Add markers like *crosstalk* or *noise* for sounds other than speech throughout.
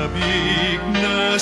sabik na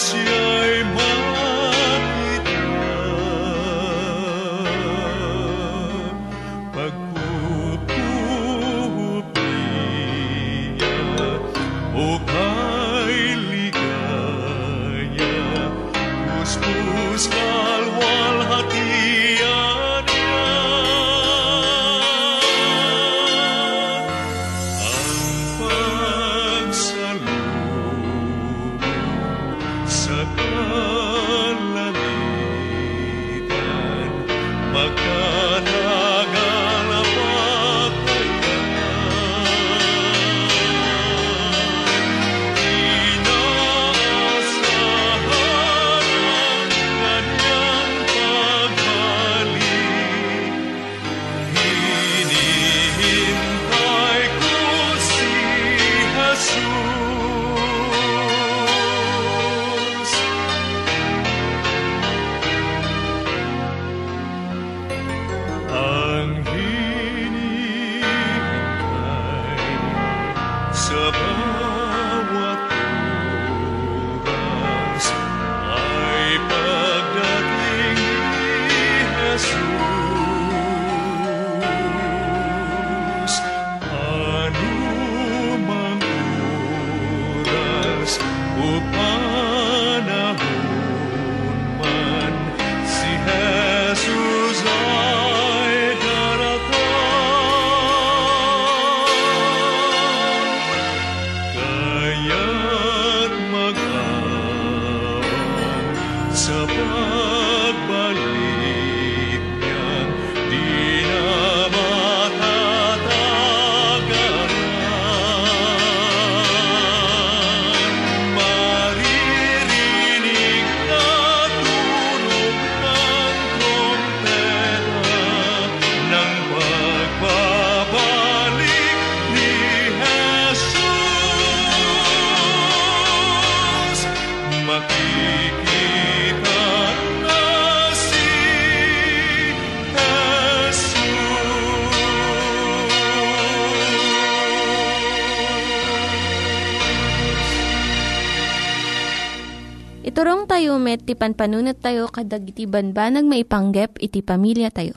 met, ti panpanunat tayo kadag iti banbanag maipanggep iti pamilya tayo.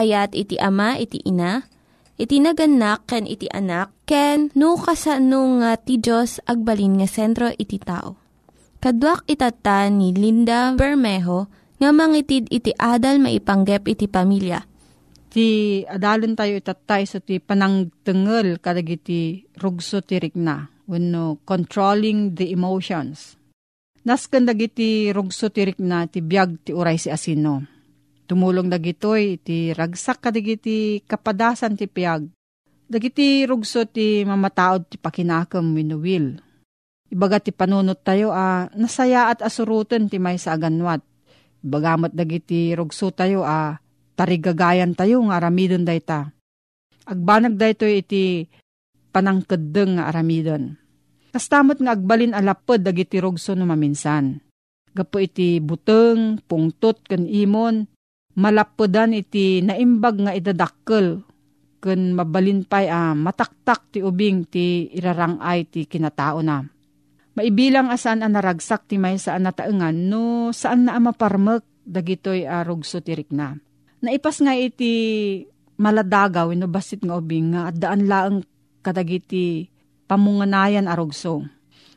ayat iti ama iti ina, iti naganak ken iti anak, ken no, kasano nga ti Diyos agbalin nga sentro iti tao. Kaduak itata ni Linda Bermejo nga mangitid iti adal maipanggep iti pamilya. Ti adalon tayo itatay so ti panangtengel kadagiti rugso ti rikna wenno controlling the emotions. Nasken dagiti rugso ti rikna ti biag ti uray si asino. Tumulong dagitoy ti ragsak kadagiti kapadasan ti piag. Dagiti rugso ti mamataod ti pakinakam wenno will Ibaga ti panunot tayo, ah, nasaya at asurutan ti may sa aganwat. Ibagamat dagiti rugso tayo, ah, tarigagayan tayo nga aramidon dayta. Agbanag dayto iti panangkedeng nga aramidon. Kastamot nga agbalin alapod dagiti rugso no maminsan. Gapo iti buteng, pungtot, kan imon, malapodan iti naimbag nga idadakkel ken mabalin pay ah, mataktak ti ubing ti irarangay ti kinatao na. Maibilang asan ang naragsak ti may saan nataengan no saan na maparmek dagitoy arog so tirik na. Naipas nga iti maladagaw no basit nga ubing nga daan laeng kadagiti pamunganayan arogso.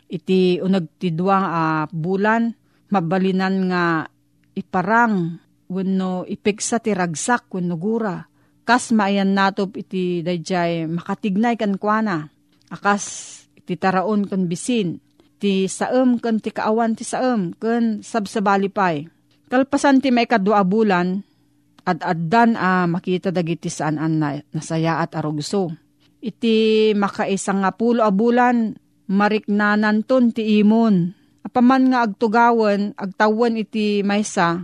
Iti unag ti duwang uh, bulan mabalinan nga iparang wenno ipeksa ti ragsak wenno gura. Kas maayan natop iti dayjay makatignay kan kuana. Akas iti taraon kan bisin ti saem ken ti kaawan ti saem ken sabsabali pay. Kalpasan ti may kadua bulan, at addan a makita dagiti saan an na, nasaya at arugso. Iti makaisang nga pulo a bulan, mariknanan ton ti imon. Apaman nga agtugawan, agtawan iti maysa,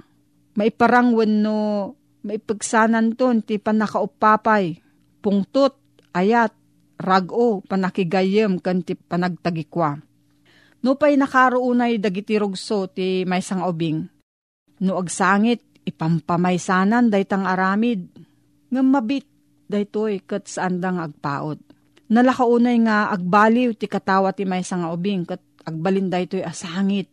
maiparangwan no maipagsanan ton ti panakaupapay, pungtot, ayat, rago, panakigayem, kan ti panagtagikwa. No pa'y nakaroonay dagiti rugso ti may sang ubing. No agsangit, ipampamaysanan daytang aramid. Nga mabit daytoy kat saan dang agpaot. Nalakaunay nga agbaliw ti katawa ti may sang ubing kat agbalin daytoy asangit.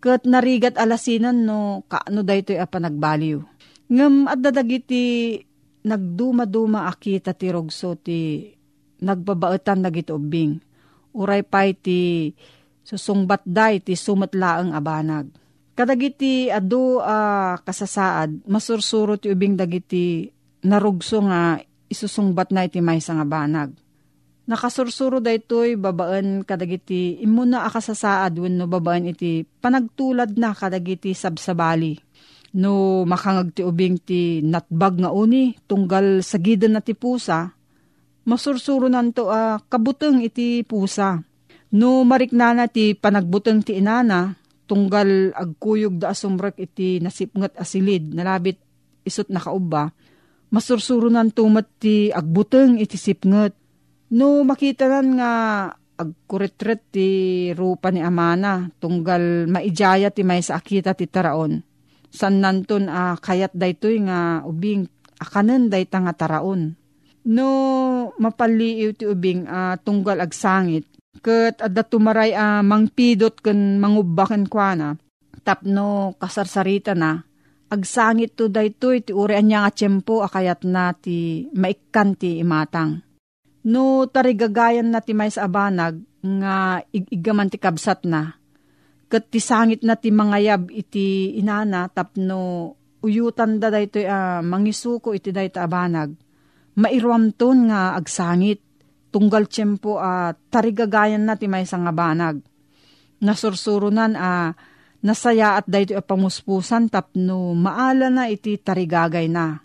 Kat narigat alasinan no kaano daytoy a panagbaliw. Ngam at dadagiti nagduma-duma akita ti rugso ti nagbabaetan dagiti ubing. Uray pay ti susungbat day ti sumatlaang abanag. Kadagiti adu uh, kasasaad, masursuro ti ubing dagiti narugso nga isusungbat na iti may nga banag. Nakasursuro daytoy babaan kadagiti imuna akasasaad wenno babaan iti panagtulad na kadagiti sabsabali. No makangag ti ubing ti natbag nga uni tunggal sagidan na ti pusa, masursuro nanto uh, kabuteng iti pusa No mariknana ti panagbuteng ti inana, tunggal agkuyog da asumrek iti nasipnget asilid, nalabit isot nakauba, masursurunan tumat ti agbuteng iti sipnget. No makita nan nga agkuretret ti rupa ni amana, tunggal maijaya ti may sa akita ti taraon. San nanton a uh, kayat daytoy nga ubing akanen dayta nga taraon. No mapaliiw ti ubing uh, tunggal agsangit, Kat adda tumaray a uh, mangpidot ken mangubaken kwa Tapno kasarsarita na. Agsangit to daytoy ti uri anya nga tiyempo akayat na ti maikkan ti imatang. No tarigagayan na ti may sa abanag nga igigaman ti kabsat na. Kat ti sangit na ti mangayab iti inana tapno uyutan da daytoy uh, mangisuko iti dayta abanag. Mairuamton nga agsangit tunggal tiyempo a uh, tarigagayan na ti may nga banag. Nasursurunan a uh, nasaya at dayto a pamuspusan tapno maala na iti tarigagay na.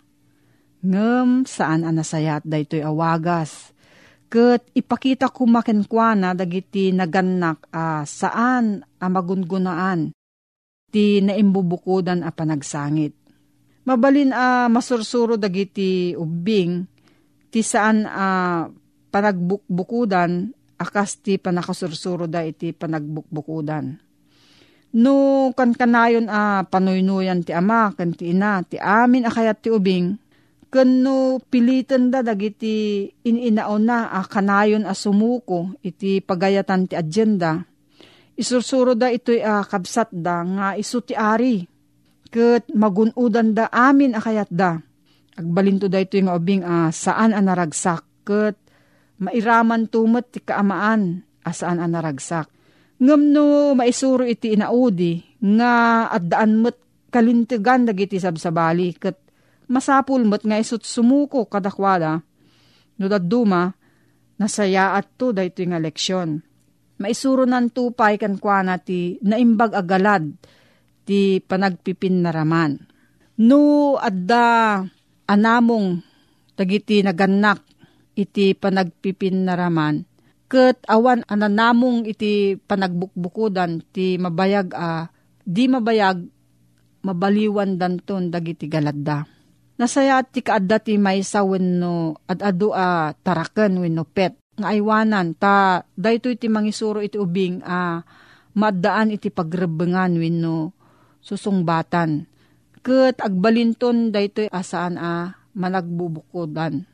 Ngem saan a nasaya at dayto awagas. Kat ipakita ko makenkwana dagiti naganak a uh, saan a magungunaan ti naimbubukudan a panagsangit. Mabalin a uh, masursuro dagiti ubing ti saan a uh, panagbukbukudan, akas ti panakasursuro da iti panagbukbukudan. No kan kanayon a panuynuyan ti ama, kan ti ina, ti amin akayat ti ubing, kan no pilitan da dagiti ininaon na a kanayon a sumuko iti pagayatan ti agenda. Isursuro da ito'y a kabsat da nga isu ti ari. Kat magunudan da amin akayat da. Agbalinto da ito yung ubing ah, saan ang naragsak. Kat mairaman tumat ti kaamaan asaan ang naragsak. Ngam no maisuro iti inaudi nga at daan mo't kalintigan dagiti sabsabali kat masapul mo't nga isut sumuko kadakwada. No daduma, nasaya at to dahito yung leksyon. Maisuro nan tupay kan kwa ti naimbag agalad ti panagpipin naraman. No adda anamong tagiti naganak iti panagpipin naraman, ket awan ananamong iti panagbukbukudan ti mabayag a di mabayag mabaliwan danton dagiti galadda. Nasaya ti kaadda ti maysa wenno adado a taraken wenno pet nga aywanan ta daytoy ti mangisuro iti ubing a maddaan iti pagrebengan wenno susungbatan. Ket agbalinton daytoy asaan a managbubukodan.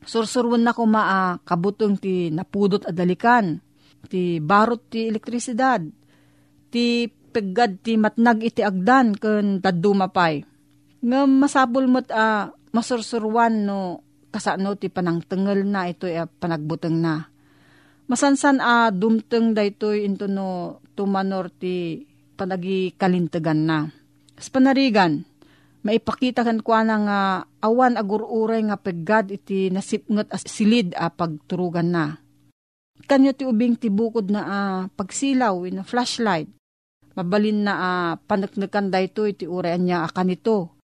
Sursurwan na ko maa kabutong ti napudot adalikan, ti barot ti elektrisidad, ti peggad ti matnag iti agdan ken taddu mapay. Nga masabol mo't a masursurwan no kasano ti panangtengel na ito a panagbuteng na. Masansan a dumteng daytoy into no tumanor ti panagi na. Sa panarigan, maipakita kan kwa na nga awan agururay nga peggad iti nasipngot as silid a pagturugan na. Kanyo ti ubing ti bukod na a pagsilaw na flashlight. Mabalin na a panaknakan dayto iti uray niya a kanito.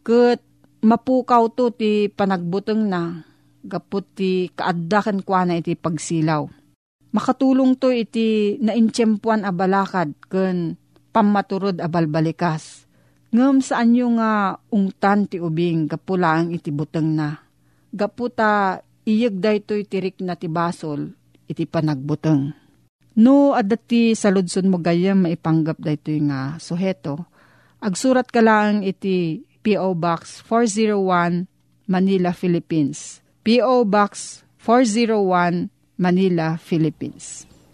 Kat mapukaw to ti panagbuteng na gapot ti kaaddakan kwa na iti pagsilaw. Makatulong to iti naintyempuan a balakad ken pamaturod a balbalikas Ngem saan yung nga ungtan ti ubing gapulang iti buteng na. Gaputa iyag daytoy tirik na ti basol iti panagbuteng. No adati sa ludson mo gayam maipanggap daytoy nga suheto. Agsurat ka lang iti P.O. Box 401 Manila, Philippines. P.O. Box 401 Manila, Philippines.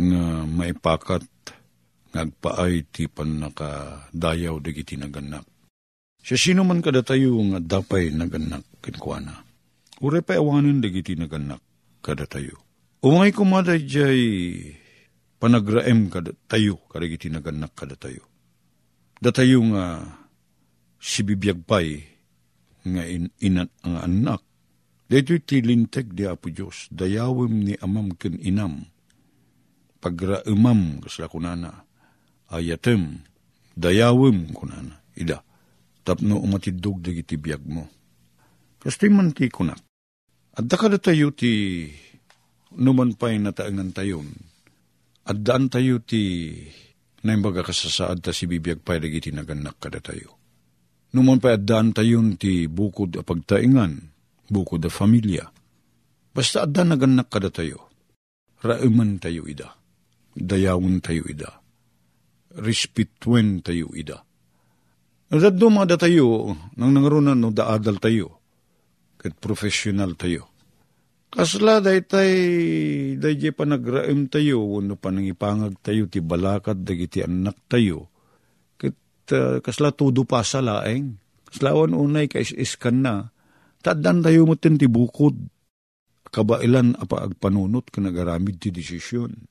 nga maipakat ngagpaay ti panakadayaw dagiti naganak. Siya sino man kada tayo nga dapay naganak kinkwana. Ure pa awanan dagiti naganak kada tayo. Umay kumada jay panagraem kada tayo kadagiti naganak kada tayo. Datayo nga si bibiyagpay nga in, inat ang anak. Dito tilinteg di Apo Diyos, dayawim ni amam ken inam pagraemam kasla kunana. Ayatem dayawem kunana. Ida tapno umatidog dagiti biyag mo. Kasti man ti kunak. Adda kada tayo ti numan pa'y nataangan tayon. Addaan tayo ti naimbaga kasasaad ta si bibiyag pa'y dagiti naganak kada tayo numan pa'y addaan tayon ti bukod a pagtaingan bukod a familia basta addaan naganak kada tayo raiman tayo ida dayawon tayo ida. Respetuen tayo ida. Nadaddo mga da tayo, nang nangarunan no daadal tayo, kat professional tayo. Kasla daytay dayjay panagraem tayo wenno panangipangag tayo ti balakad dagiti anak tayo. Ket uh, kasla tudo pa sa laeng. Kaslawan unay kais-iskan na. Taddan tayo mo ti bukod. Kabailan apa agpanunot ka nagaramid ti desisyon.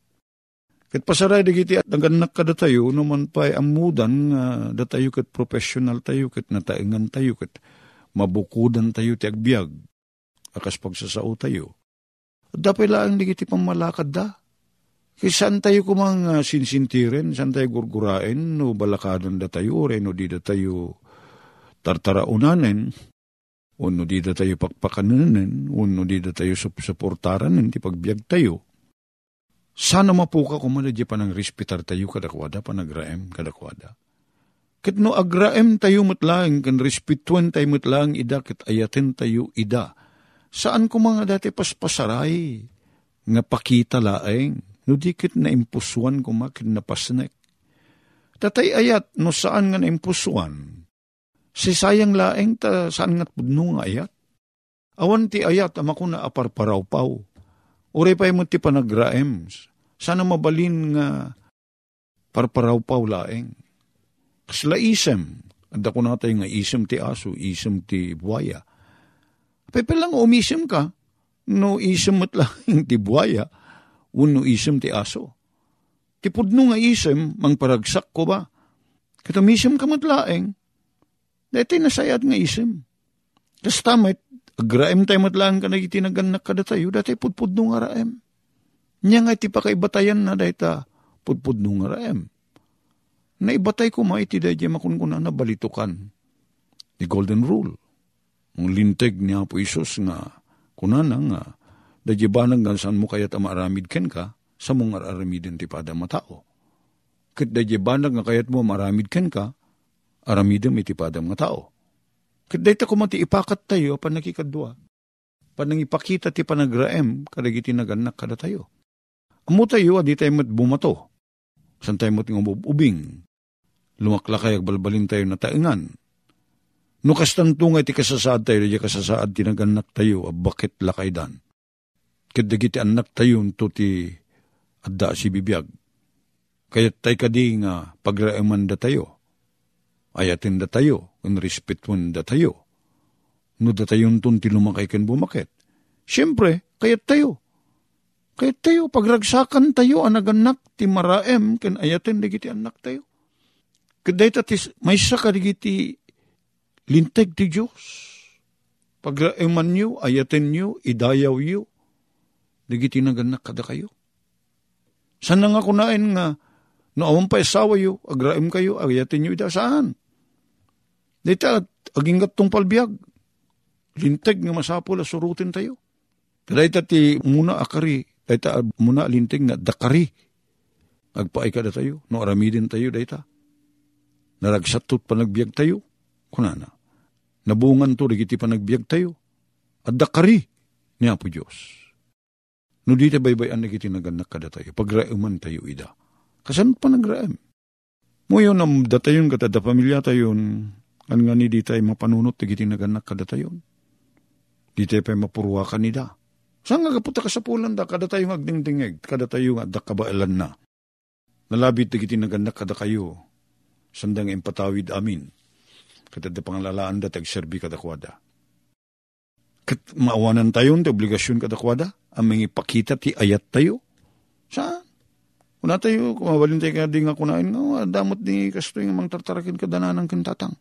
Ket pasaray dagiti at naganak ka tayo naman pa amudan nga uh, datayo ket professional tayo ket nataengan tayo ket mabukudan tayo ti agbyag akas pagsasao tayo. Dapay lang di kiti pamalakad da. Kaya saan tayo kumang uh, sinsintirin, saan tayo gurgurain, no balakadon da tayo, ore no di da tayo tartaraunanen, o no di da tayo pakpakanunen, o no di da tayo suportaran, ti pagbiag tayo. Sana mapuka kumana di pa ng respetar tayo kadakwada, panagraem kadakwada. Ket no agraem tayo matlang, kan respetuan tayo matlang ida, ket ayaten tayo ida Saan ko mga dati paspasaray, nga pakita laeng, no dikit na impusuan ko makin na pasnek. Tatay ayat, no saan nga na impusuan, si sayang laeng ta saan nga pudno nga ayat. Awan ti ayat, ama ko na aparparaw-paw. Ure pa mo ti panagraem, sana mabalin nga parparaw-paw laeng. Kasla isem, anda ko natay nga isem ti aso, isem ti buaya Pepe lang umisim ka, no isim mo't lang *laughs* ti buaya, uno isim ti aso. Ti pudno nga isim, mang paragsak ko ba? Katumisim ka mo't laeng, dati nasayat nga isim. Kas tamit, agraem tayo mo't lang ka nagitinagan kada tayo, dati pudpudno nga raem. Nya nga iti pakaibatayan na dayta, pudpudno nga raem. Naibatay ko ma iti dayjay makunkuna na balitukan. The golden rule ang linteg niya po Isos nga, kunana nga, dajibanang gansan mo kayat maaramid ken ka, sa mong aramidin ti pada matao. Kat dajibanag nga kayat mo maramid ken ka, aramidin iti pada mga tao. Kat dayta ko mati ipakat tayo, panakikadwa. Panang ipakita ti panagraem, kadagiti naganak kada tayo. Amo tayo, adi tayo mat bumato. San tayo mat ubing. Lumaklakay agbalbalin tayo na taingan No tungay ti kasasaad tayo, di kasasaad tinaganak tayo, bakit lakay dan. Kadagiti anak tayo, to ti adda si bibiyag. Kaya tay kadi nga pagraiman da tayo. Ayatin da tayo, kung respetuan da tayo. No da tayo tun ti lumakay kan bumakit. Siyempre, kayat tayo. Kayat tayo, pagragsakan tayo, anaganak ti maraem, ken ayatin digiti anak tayo. Kaday tatis, may sa kadigiti Linteg ti Diyos. Pagraiman nyo, ayaten nyo, idayaw nyo. Digiti naganak kada kayo. Saan nga kunain nga, no awan pa isawa yo, agraim kayo, ayaten nyo, ida saan? Dita, aging tong palbiag. Linteg nga masapol, surutin tayo. Kada ti muna akari, dita muna linteg nga dakari. Agpaay kada tayo, no aramidin tayo, dita. Naragsatot pa nagbiag tayo, kunana. Nabungan to, digiti pa nagbiag tayo. At dakari niya po Diyos. No di ta baybayan nagiti naganak kada tayo. Pagraiman tayo ida. Kasan pa nagraim? Muyo nam datayon kata da pamilya tayon. An nga ni di tayo mapanunot digiti naganak kada tayon. Di tayo pa mapurwakan nida. Saan nga kaputa ka sa pulan da, kada tayo agdingdingeg, kada tayo nga da kabailan na. Nalabit digiti naganak kada kayo, sandang empatawid amin Katad panglalaan da tagserbi kadakwada. Kat maawanan tayo ti obligasyon kadakwada, mga ipakita ti ayat tayo. Saan? Kuna tayo, kumabalin tayo kadi nga kunain nga, damot ni kasto yung mang tartarakin kadanan ng kintatang.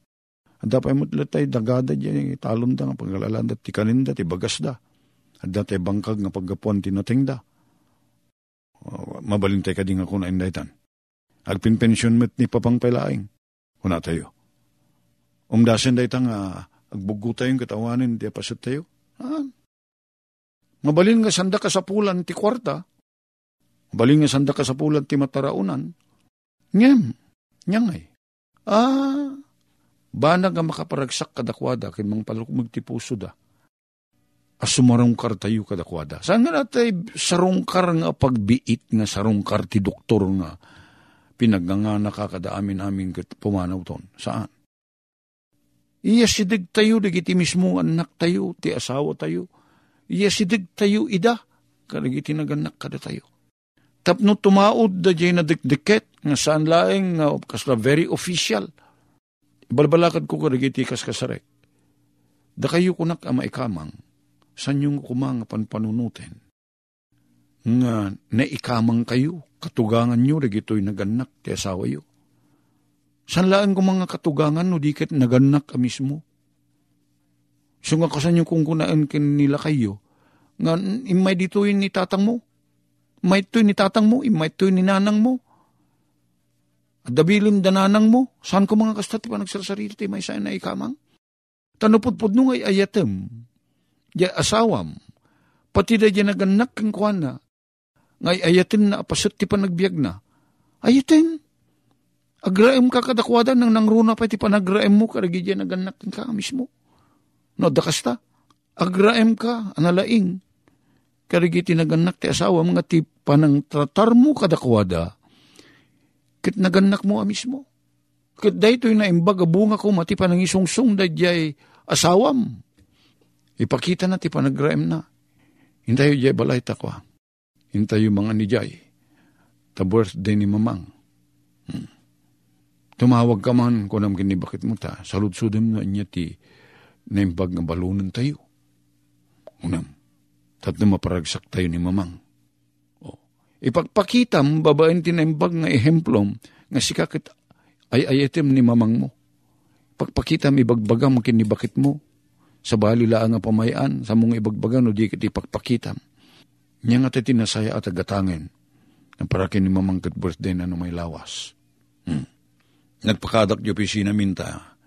At dapat mo tayo dagada dyan, talon da nga paglalaan da, ti kaninda, ti bagas da. At dati bangkag nga paggapuan ti nating da. Uh, mabalin tayo kadi nga kunain da itan. Agpinpensyon met ni papang palaing. Kuna tayo. Umdasin da itang uh, agbugo tayong katawanin, di pasat tayo. Ah. Mabalin nga sanda ka sa pulan ti kwarta, mabalin nga sanda ka sa pulan ti mataraunan, ngem, nyangay. Ah, banag nga makaparagsak kadakwada, kin mga palukmag ti puso da. As sumarungkar tayo kadakwada. Saan nga natay sarungkar nga pagbiit nga sarungkar ti doktor nga pinaganga nakakada amin amin pumanaw ton. Saan? Iya sidig tayo, digiti mismo anak tayo, ti asawa tayo. Yesidig tayo ida, karigiti naganak kada tayo. Tapno tumaod da jay na dikdiket, nga saan laeng nga kasla very official. Ibalbalakad ko karigiti kas kasarek. Da kayo kunak ama ikamang, san yung kumang panpanunutin. Nga naikamang kayo, katugangan nyo, rigito'y naganak, ti asawa yo. San laan ko mga katugangan, no dikit naganak ka mismo. So nga kasan yung kung kunaan kin nila kayo, nga imay dito ni tatang mo. May ito'y ni tatang mo, imay ito'y ni nanang mo. Dabilin dananang mo, saan ko mga kastat pa nagsasarili ti may saan na ikamang? Tanupudpud nung ay ayatem, ya asawam, pati da dyan naganak kang kuana, ngay ayatin na apasat ti panagbiag na, ayatin, agraem ka kadakwada nang nangruna pa ti panagraem mo, karagi dyan naganak ka mismo. No, dakasta, agraem ka, analaing, karigi tinaganak ti asawa mga ti panang tratar mo kadakwada, kit naganak mo mismo. Kit daytoy na imbag bunga ko mati panang isungsung da jay asawam. Ipakita na ti panagraem na. Hintayo jay balay takwa. Hintayo mga ni jay. Ta birthday ni mamang. Hmm. Tumawag ka man kung nam kinibakit mo ta. Saludsudem na niya ti na imbag nga balunan tayo. Unam. Tat na maparagsak tayo ni mamang. O. Ipagpakitam, babaen tinaimbag nga ehemplom, nga sikakit ay ayatem ni mamang mo. Pagpakitam, ibagbaga mo kinibakit mo. Sa balila nga pamayan, sa mong ibagbagan, o di kit ipagpakitam. Niya nga tinasaya at agatangin, na para ni mamang kat birthday na no may lawas. Hmm. Nagpakadak di opisina minta,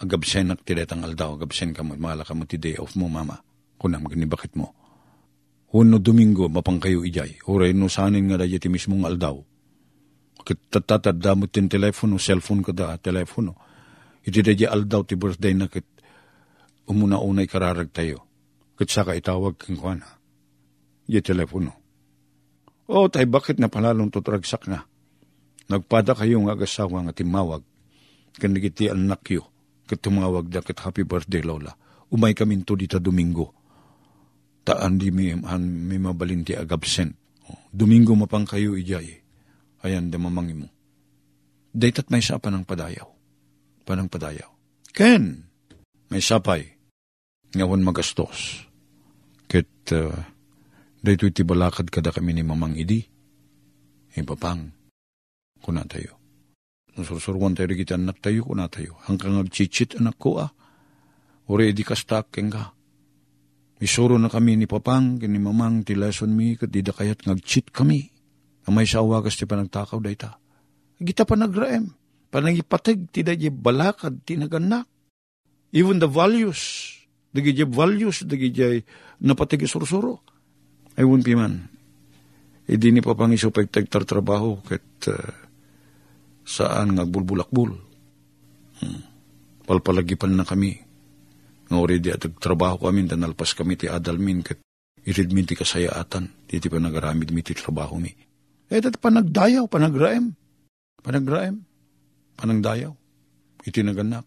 agabsen nak tiretang aldaw, agabsen ka mo, mahala ka mo ti day off mo, mama. Kunam, ganibakit mo. Huno Domingo, mapang kayo ijay. Uray no sanin nga radya ti mismong aldaw. Kitatatad damot tin telepono, cellphone ka da, telepono. Iti radya aldaw ti birthday na kit umuna-unay kararag tayo. Kit saka itawag kang kwa na. Di telepono. O, tay bakit na palalong tutragsak na? Nagpada kayo nga agasawa nga timawag. Kanigiti anak yo. Kit tumawag da kit happy birthday, Lola. Umay kami to dita Domingo taan di mi, an, mi mabalinti agabsen. Domingo mapang kayo ijay. Ayan, damamangi mo. Daytat may sapa ng padayaw. Panang padayaw. Ken, may sapay. Ngawan magastos. Ket, uh, dayto iti balakad kada kami ni mamang idi. Ipapang, kuna tayo. Sursurwan tayo kita anak tayo, kuna tayo. Hanggang agchichit anak ko ah. Ore di kastak ka Isuro na kami ni Papang, kini Mamang, ti lesson mi, kat di da kayat ngag-cheat kami. Amay sa awagas ti panagtakaw dayta. Gita pa nagraem. Panangipatig, ti da balakad, ti naganak. Even the values, dagi jay values, dagi jay napatig sursuro. Ay wun piman. Idi ni Papang isupag tagtartrabaho, kat uh, saan ngagbulbulakbul. Hmm. Palpalagipan na kami nga already at trabaho kami, tanalpas kami ti adalmin, kat irid min ti kasayaatan, ti ti panagaramid mi ti trabaho mi. Eh, tat panagdayaw, panagraem, panagraem, panagdayaw, iti naganak.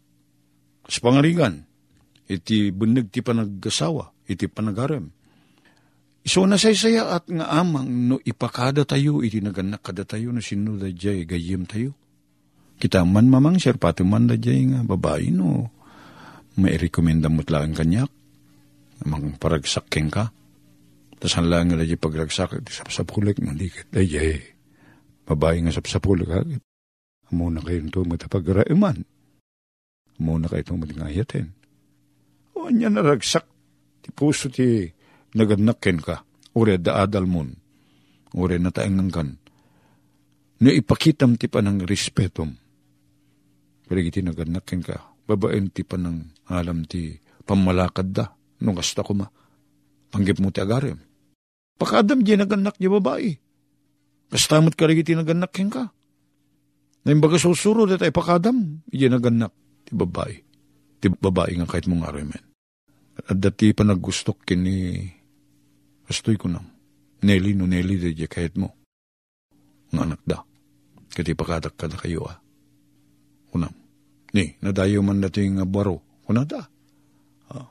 Sa pangarigan, iti bunag ti panagasawa, iti panagarem. Iso na saya at nga amang no ipakada tayo, iti naganak kada tayo no sino da jay gayim tayo. Kita man mamang sir, pati man da jay nga babae no may rekomenda mo lang kanyak, mang paragsaking ka. Tapos ang lang nga pagragsak, di sapsapulik, nandikit, ay jay, babae nga sapsapulik ha, muna kayo ito matapagraiman. Muna kayo ito matingayatin. O niya naragsak, ti puso ti naganakin ka, ure daadal mon, ure nataengang kan. No ipakitam ti pa ng respetom. Pero iti naganakin ka, babaen ti pa ng alam ti pamalakad da, nung kasta ko ma. Panggip mo ti agarim. Pakadam di naganak di babae. Kastamot ka rin ti naganak ka. Na baga susuro da tayo pakadam, di naganak ti babae. Ti babae nga kahit mong arimen. At dati pa naggustok kini kastoy ko nam. Nelly no Nelly di kahit mo. Nga anak da. Kati pakadak ka na kayo ah. Kunam. Ni, nadayo man nating baro kunada. Uh,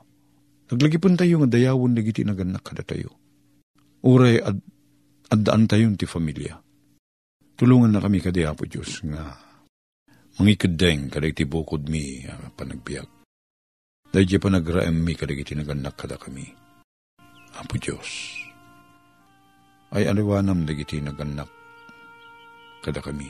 Naglagipon tayo nga dayawon dagiti naganak kada tayo. Uray ad, addaan tayo ti familia. Tulungan na kami kadi Apo Diyos nga mangikadeng kada iti bukod mi uh, panagbiag. Dahil pa nagraem mi kada iti naganak kada kami. Apo Diyos, ay aliwanam dagiti naganak kada kami.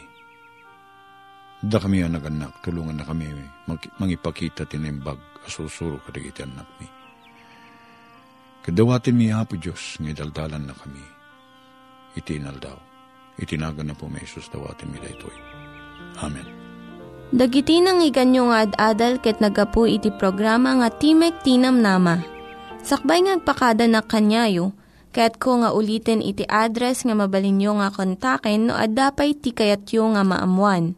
Da kami ang naganak, tulungan na kami mag- mangipakita tinimbag asusuro kadagiti anak mi. Kadawatin mi Apo Diyos, nga daldalan na kami. Itinal daw. Itinagan na po may Jesus dawatin mi daytoy. Amen. Dagiti nang iganyo nga ad-adal ket nagapu iti programa nga Timek Tinam Nama. Sakbay ngagpakada na kanyayo, ket ko nga ulitin iti address nga mabalinyo nga kontaken no ad-dapay tikayatyo nga maamuan.